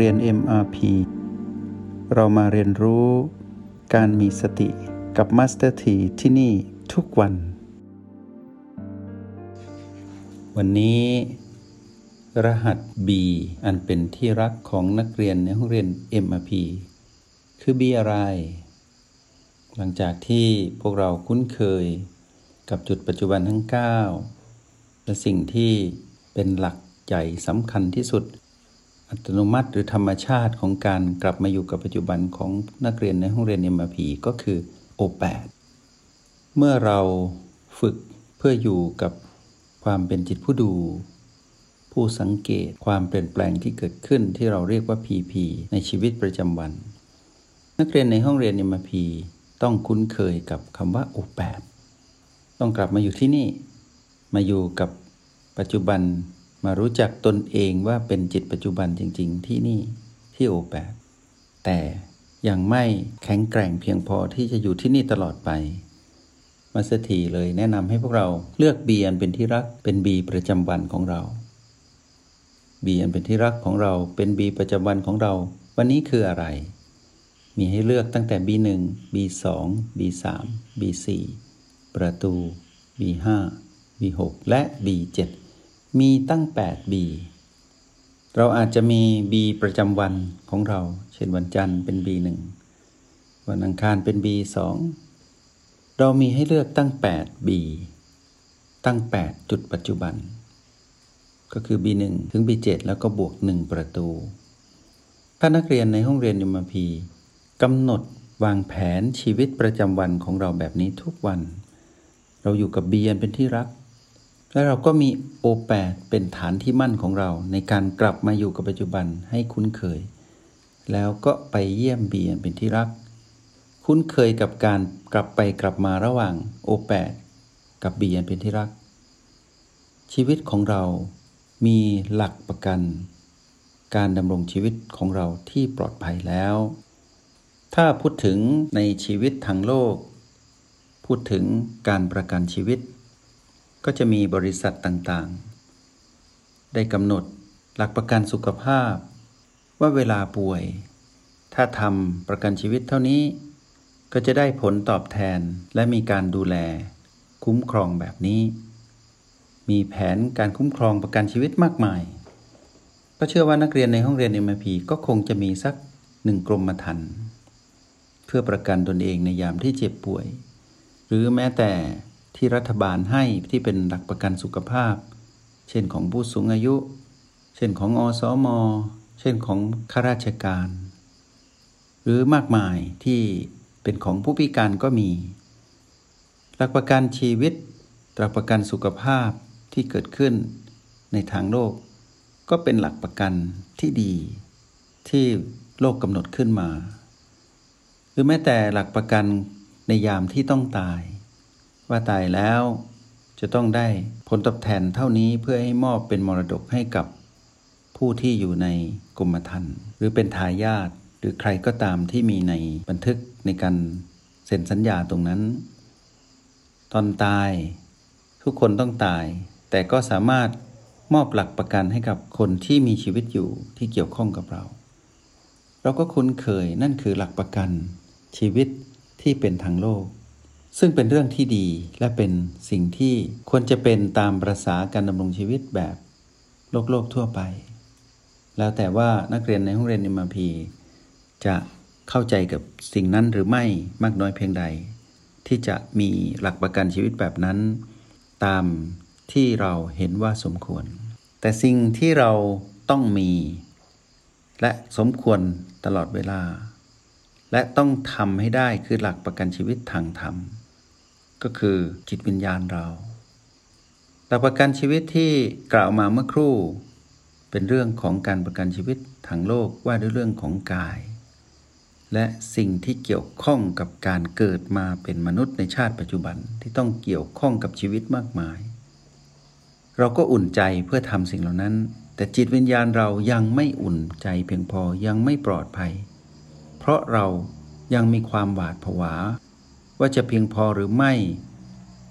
เรียน MRP เรามาเรียนรู้การมีสติกับ Master T ที่ที่นี่ทุกวัน วันนี้ รหัส B อันเป็นที่รักของนักเรียนในห้องเรียน MRP คือ B อะไร หลังจากที่พวกเราคุ้นเคยกับจุดปัจจุบันทั้ง 9 และสิ่งที่เป็นหลักใหญ่สำคัญที่สุด อัตโนมัติหรือธรรมชาติของการกลับมาอยู่กับปัจจุบันของนักเรียนในห้องเรียน MRP ก็คือ O8 เมื่อเราฝึกเพื่ออยู่กับความเป็นจิตผู้ดู ผู้สังเกตความเปลี่ยนแปลงที่เกิดขึ้นที่เราเรียกว่า PP ในชีวิตประจำวัน นักเรียนในห้องเรียน MRP ต้องคุ้นเคยกับคำว่า O8 ต้องกลับมาอยู่ที่นี่ มาอยู่กับปัจจุบัน มารู้จักตนเองว่าเป็นจิตปัจจุบันจริง ๆ ที่นี่ที่โอแปดแต่ยังไม่แข็งแกร่งเพียงพอที่จะอยู่ที่นี่ตลอดไป มาสถีเลยแนะนำให้พวกเราเลือกบีอันเป็นที่รักเป็นบีประจำวันของเราบีอันเป็นที่รักของเราเป็นบีประจำวันของเรา วันนี้คืออะไร มีให้เลือกตั้งแต่ B1 B2 B3 B4 ประตู B5 B6 และ B7 มีตั้ง 8 B เราอาจจะมี B ประจำวันของเรา เช่นวันจันทร์เป็น B1 วันอังคารเป็น B2 เรามีให้เลือกตั้ง 8 B ตั้ง 8 จุดปัจจุบัน ก็คือ B1 ถึง B7 แล้วก็บวก 1 ประตู ถ้านักเรียนในห้องเรียนยมพีกำหนดวางแผนชีวิตประจำวันของเราแบบนี้ทุกวัน เราอยู่กับ B อันเป็นที่รัก และเราก็มีโอแปดเป็นฐานที่มั่นของเรา ในการกลับมาอยู่กับปัจจุบันให้คุ้นเคย แล้วก็ไปเยี่ยมเบียนเป็นที่รัก คุ้นเคยกับการกลับไปกลับมาระหว่างโอแปดกับเบียนเป็นที่รัก ชีวิตของเรามีหลักประกัน การดำรงชีวิตของเราที่ปลอดภัยแล้ว ถ้าพูดถึงในชีวิตทางโลก พูดถึงการประกันชีวิต ก็จะมีบริษัทต่างๆ ได้กำหนดหลักประกันสุขภาพ ว่าเวลาป่วย ถ้าทำประกันชีวิตเท่านี้ ก็จะได้ผลตอบแทนและมีการดูแล คุ้มครองแบบนี้ มีแผนการคุ้มครองประกันชีวิตมากมาย ก็เชื่อว่านักเรียนในห้องเรียน MIP ก็คงจะมีสักหนึ่งกรมธรรม์เพื่อประกันตนเองในยามที่เจ็บป่วย หรือแม้แต่ ที่รัฐบาลให้ที่เป็นหลักประกันสุขภาพ เช่นของผู้สูงอายุ เช่นของอสอมเช่นของข้าราชการ หรือมากมายที่เป็นของผู้พิการก็มี หลักประกันชีวิต หลักประกันสุขภาพที่เกิดขึ้นในทางโลก ก็เป็นหลักประกันที่ดี ที่โลกกำหนดขึ้นมา หรือแม้แต่หลักประกันในยามที่ต้องตาย ว่าตายแล้ว จะต้องได้ผลตอบแทนเท่านี้เพื่อให้มอบเป็นมรดกให้กับผู้ที่อยู่ในกรมธรรม์หรือเป็นทายาทหรือใครก็ตามที่มีในบันทึกในการเซ็นสัญญาตรงนั้น ตอนตายทุกคนต้องตาย แต่ก็สามารถมอบหลักประกันให้กับคนที่มีชีวิตอยู่ที่เกี่ยวข้องกับเรา เราก็คุ้นเคยนั่นคือหลักประกันชีวิตที่เป็นทางโลก ซึ่งเป็นเรื่องที่ดีและเป็นสิ่งที่ควรจะเป็นตามประษาการดำรงชีวิตแบบโลกโลกทั่วไป แล้วแต่ว่านักเรียนในห้องเรียนอิมาพีจะเข้าใจกับสิ่งนั้นหรือไม่มากน้อยเพียงใด ที่จะมีหลักประกันชีวิตแบบนั้น ตามที่เราเห็นว่าสมควร แต่สิ่งที่เราต้องมี และสมควรตลอดเวลา และต้องทำให้ได้คือหลักประกันชีวิตทางธรรม ก็คือจิตวิญญาณเราหลักประกันชีวิตที่กล่าวมาเมื่อครู่ เป็นเรื่องของการประกันชีวิตทางโลกว่าด้วยเรื่องของกาย และสิ่งที่เกี่ยวข้องกับการเกิดมาเป็นมนุษย์ในชาติปัจจุบันที่ต้องเกี่ยวข้องกับชีวิตมากมาย เราก็อุ่นใจเพื่อทำสิ่งเหล่านั้น แต่จิตวิญญาณเรายังไม่อุ่นใจเพียงพอยังไม่ปลอดภัย เพราะเรายังมีความหวาดผวา ว่าจะเพียงพอหรือไม่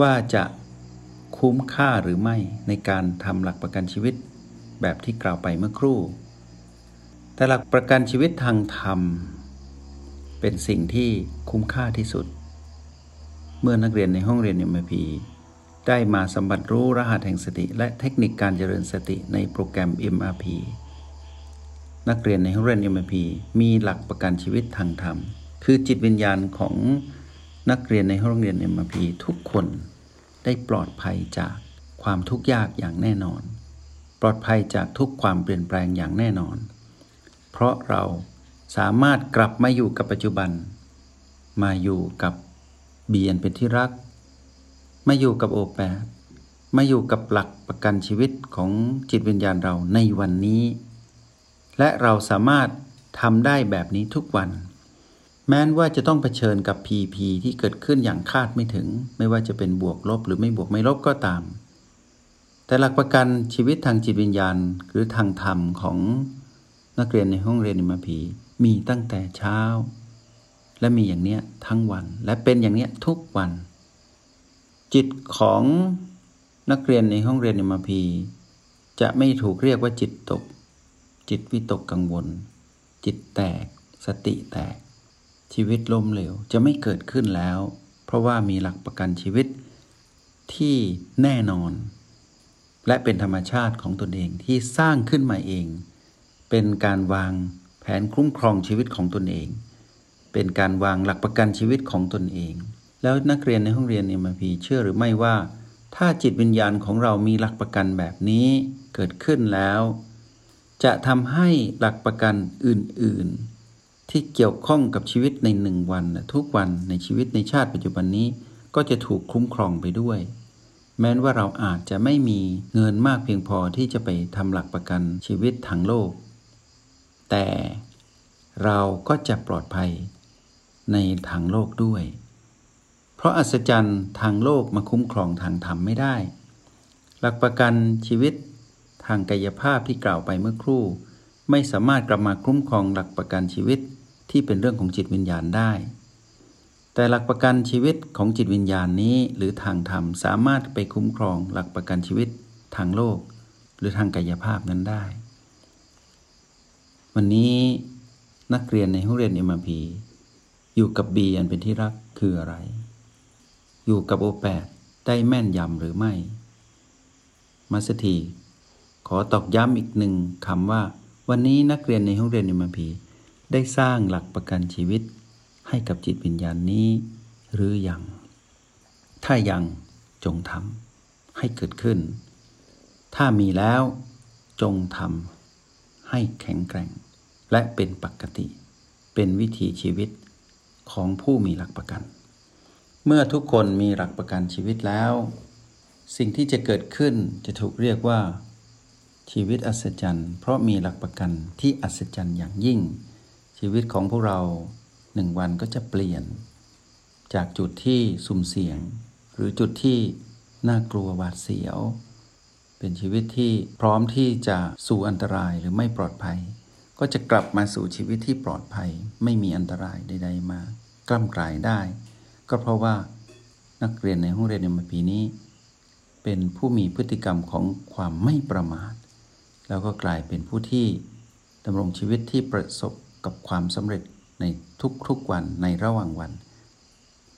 ว่าจะคุ้มค่าหรือไม่ในการทำหลักประกันชีวิต แบบที่กล่าวไปเมื่อครู่ แต่หลักประกันชีวิตทางธรรม เป็นสิ่งที่คุ้มค่าที่สุด เมื่อนักเรียนในห้องเรียน MIP ได้มาสัมบัติรู้รหัสแห่งสติ และเทคนิคการเจริญสติในโปรแกรม MRP นักเรียนในห้องเรียน MIP มีหลักประกันชีวิตทางธรรม คือจิตวิญญาณของ นักเรียนในห้องเรียน MRP ทุกคนได้ปลอดภัยจากความทุกข์ยากอย่างแน่นอน ปลอดภัยจากทุกความเปลี่ยนแปลงอย่างแน่นอน เพราะเราสามารถกลับมาอยู่กับปัจจุบัน มาอยู่กับเบียนเป็นที่รัก มาอยู่กับโอแปดมาอยู่กับหลักประกันชีวิตของจิตวิญญาณเราในวันนี้ และเราสามารถทำได้แบบนี้ทุกวัน แม้นว่าจะต้องเผชิญกับ PP ที่เกิดขึ้นอย่างคาดไม่ถึง ไม่ว่าจะเป็นบวกลบหรือไม่บวกไม่ลบก็ตาม แต่หลักประกันชีวิตทางจิตวิญญาณหรือทางธรรมของนักเรียนในห้องเรียนมาพีมีตั้งแต่เช้า และมีอย่างเนี้ยทั้งวัน และเป็นอย่างเนี้ยทุกวัน จิตของนักเรียนในห้องเรียนในมาพีจะไม่ถูกเรียกว่าจิตตก จิตวิตกกังวล จิตแตก สติแตก ชีวิตล้มเหลวจะไม่เกิดขึ้นแล้ว เพราะว่ามีหลักประกันชีวิตที่แน่นอน และเป็นธรรมชาติของตนเองที่สร้างขึ้นมาเอง เป็นการวางแผนคุ้มครองชีวิตของตนเอง เป็นการวางหลักประกันชีวิตของตนเอง แล้วนักเรียนในห้องเรียนเอ็มพีเชื่อหรือไม่ว่า ถ้าจิตวิญญาณของเรามีหลักประกันแบบนี้เกิดขึ้นแล้ว จะทำให้หลักประกันอื่น ๆ ที่เกี่ยวข้องกับชีวิตในหนึ่งวันทุกวันในชีวิตในชาติปัจจุบันนี้ก็จะถูกคุ้มครองไปด้วย แม้ว่าเราอาจจะไม่มีเงินมากเพียงพอที่จะไปทำหลักประกันชีวิตทางโลก แต่เราก็จะปลอดภัยในทางโลกด้วย เพราะอัศจรรย์ทางโลกมาคุ้มครองทางธรรมไม่ได้ หลักประกันชีวิตทางกายภาพที่กล่าวไปเมื่อครู่ ไม่สามารถกลับมาคุ้มครองหลักประกันชีวิต ที่เป็นเรื่องของจิตวิญญาณได้ แต่หลักประกันชีวิตของจิตวิญญาณนี้ หรือทางธรรมสามารถไปคุ้มครองหลักประกันชีวิตทางโลก หรือทางกายภาพนั้นได้ วันนี้นักเรียนในห้องเรียนเอ็มพีอยู่กับบีอันเป็นที่รักคืออะไร อยู่กับโอแปดได้แม่นยำหรือไม่ มาสถีขอตอกย้ำอีกหนึ่งคำว่า วันนี้นักเรียนในห้องเรียนเอ็มพี ได้สร้างหลักประกันชีวิตให้กับจิตวิญญาณนี้ หรือยัง ถ้ายังจงทำให้เกิดขึ้น ถ้ามีแล้วจงทำให้แข็งแกร่ง และเป็นปกติ เป็นวิถีชีวิตของผู้มีหลักประกัน เมื่อทุกคนมีหลักประกันชีวิตแล้ว สิ่งที่จะเกิดขึ้นจะถูกเรียกว่า ชีวิตอัศจรรย์ เพราะมีหลักประกันที่อัศจรรย์อย่างยิ่ง ชีวิตของพวกเราหนึ่งวันก็จะเปลี่ยน จากจุดที่สุ่มเสี่ยง หรือจุดที่น่ากลัวหวาดเสียว เป็นชีวิตที่พร้อมที่จะสู่อันตรายหรือไม่ปลอดภัย ก็จะกลับมาสู่ชีวิตที่ปลอดภัย ไม่มีอันตรายใด ๆ มากล้ำกลายได้ ก็เพราะว่านักเรียนในห้องเรียนในปีนี้ เป็นผู้มีพฤติกรรมของความไม่ประมาท แล้วก็กลายเป็นผู้ที่ดำรงชีวิตที่ประสบ กับความสำเร็จในทุกๆวันในระหว่างวัน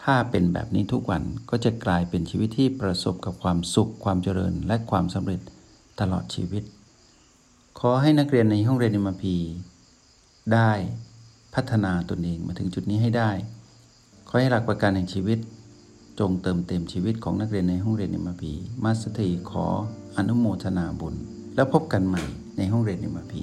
ถ้าเป็นแบบนี้ทุกวันก็จะกลายเป็นชีวิตที่ประสบกับความสุขความเจริญและความสำเร็จตลอดชีวิต ขอให้นักเรียนในห้องเรียนมพีได้พัฒนาตนเองมาถึงจุดนี้ให้ได้ ขอให้หลักประกันแห่งชีวิต จงเติมเต็มชีวิตของนักเรียนในห้องเรียนมพีมาสถีขออนุโมทนาบุญ แล้วพบกันใหม่ในห้องเรียน MRP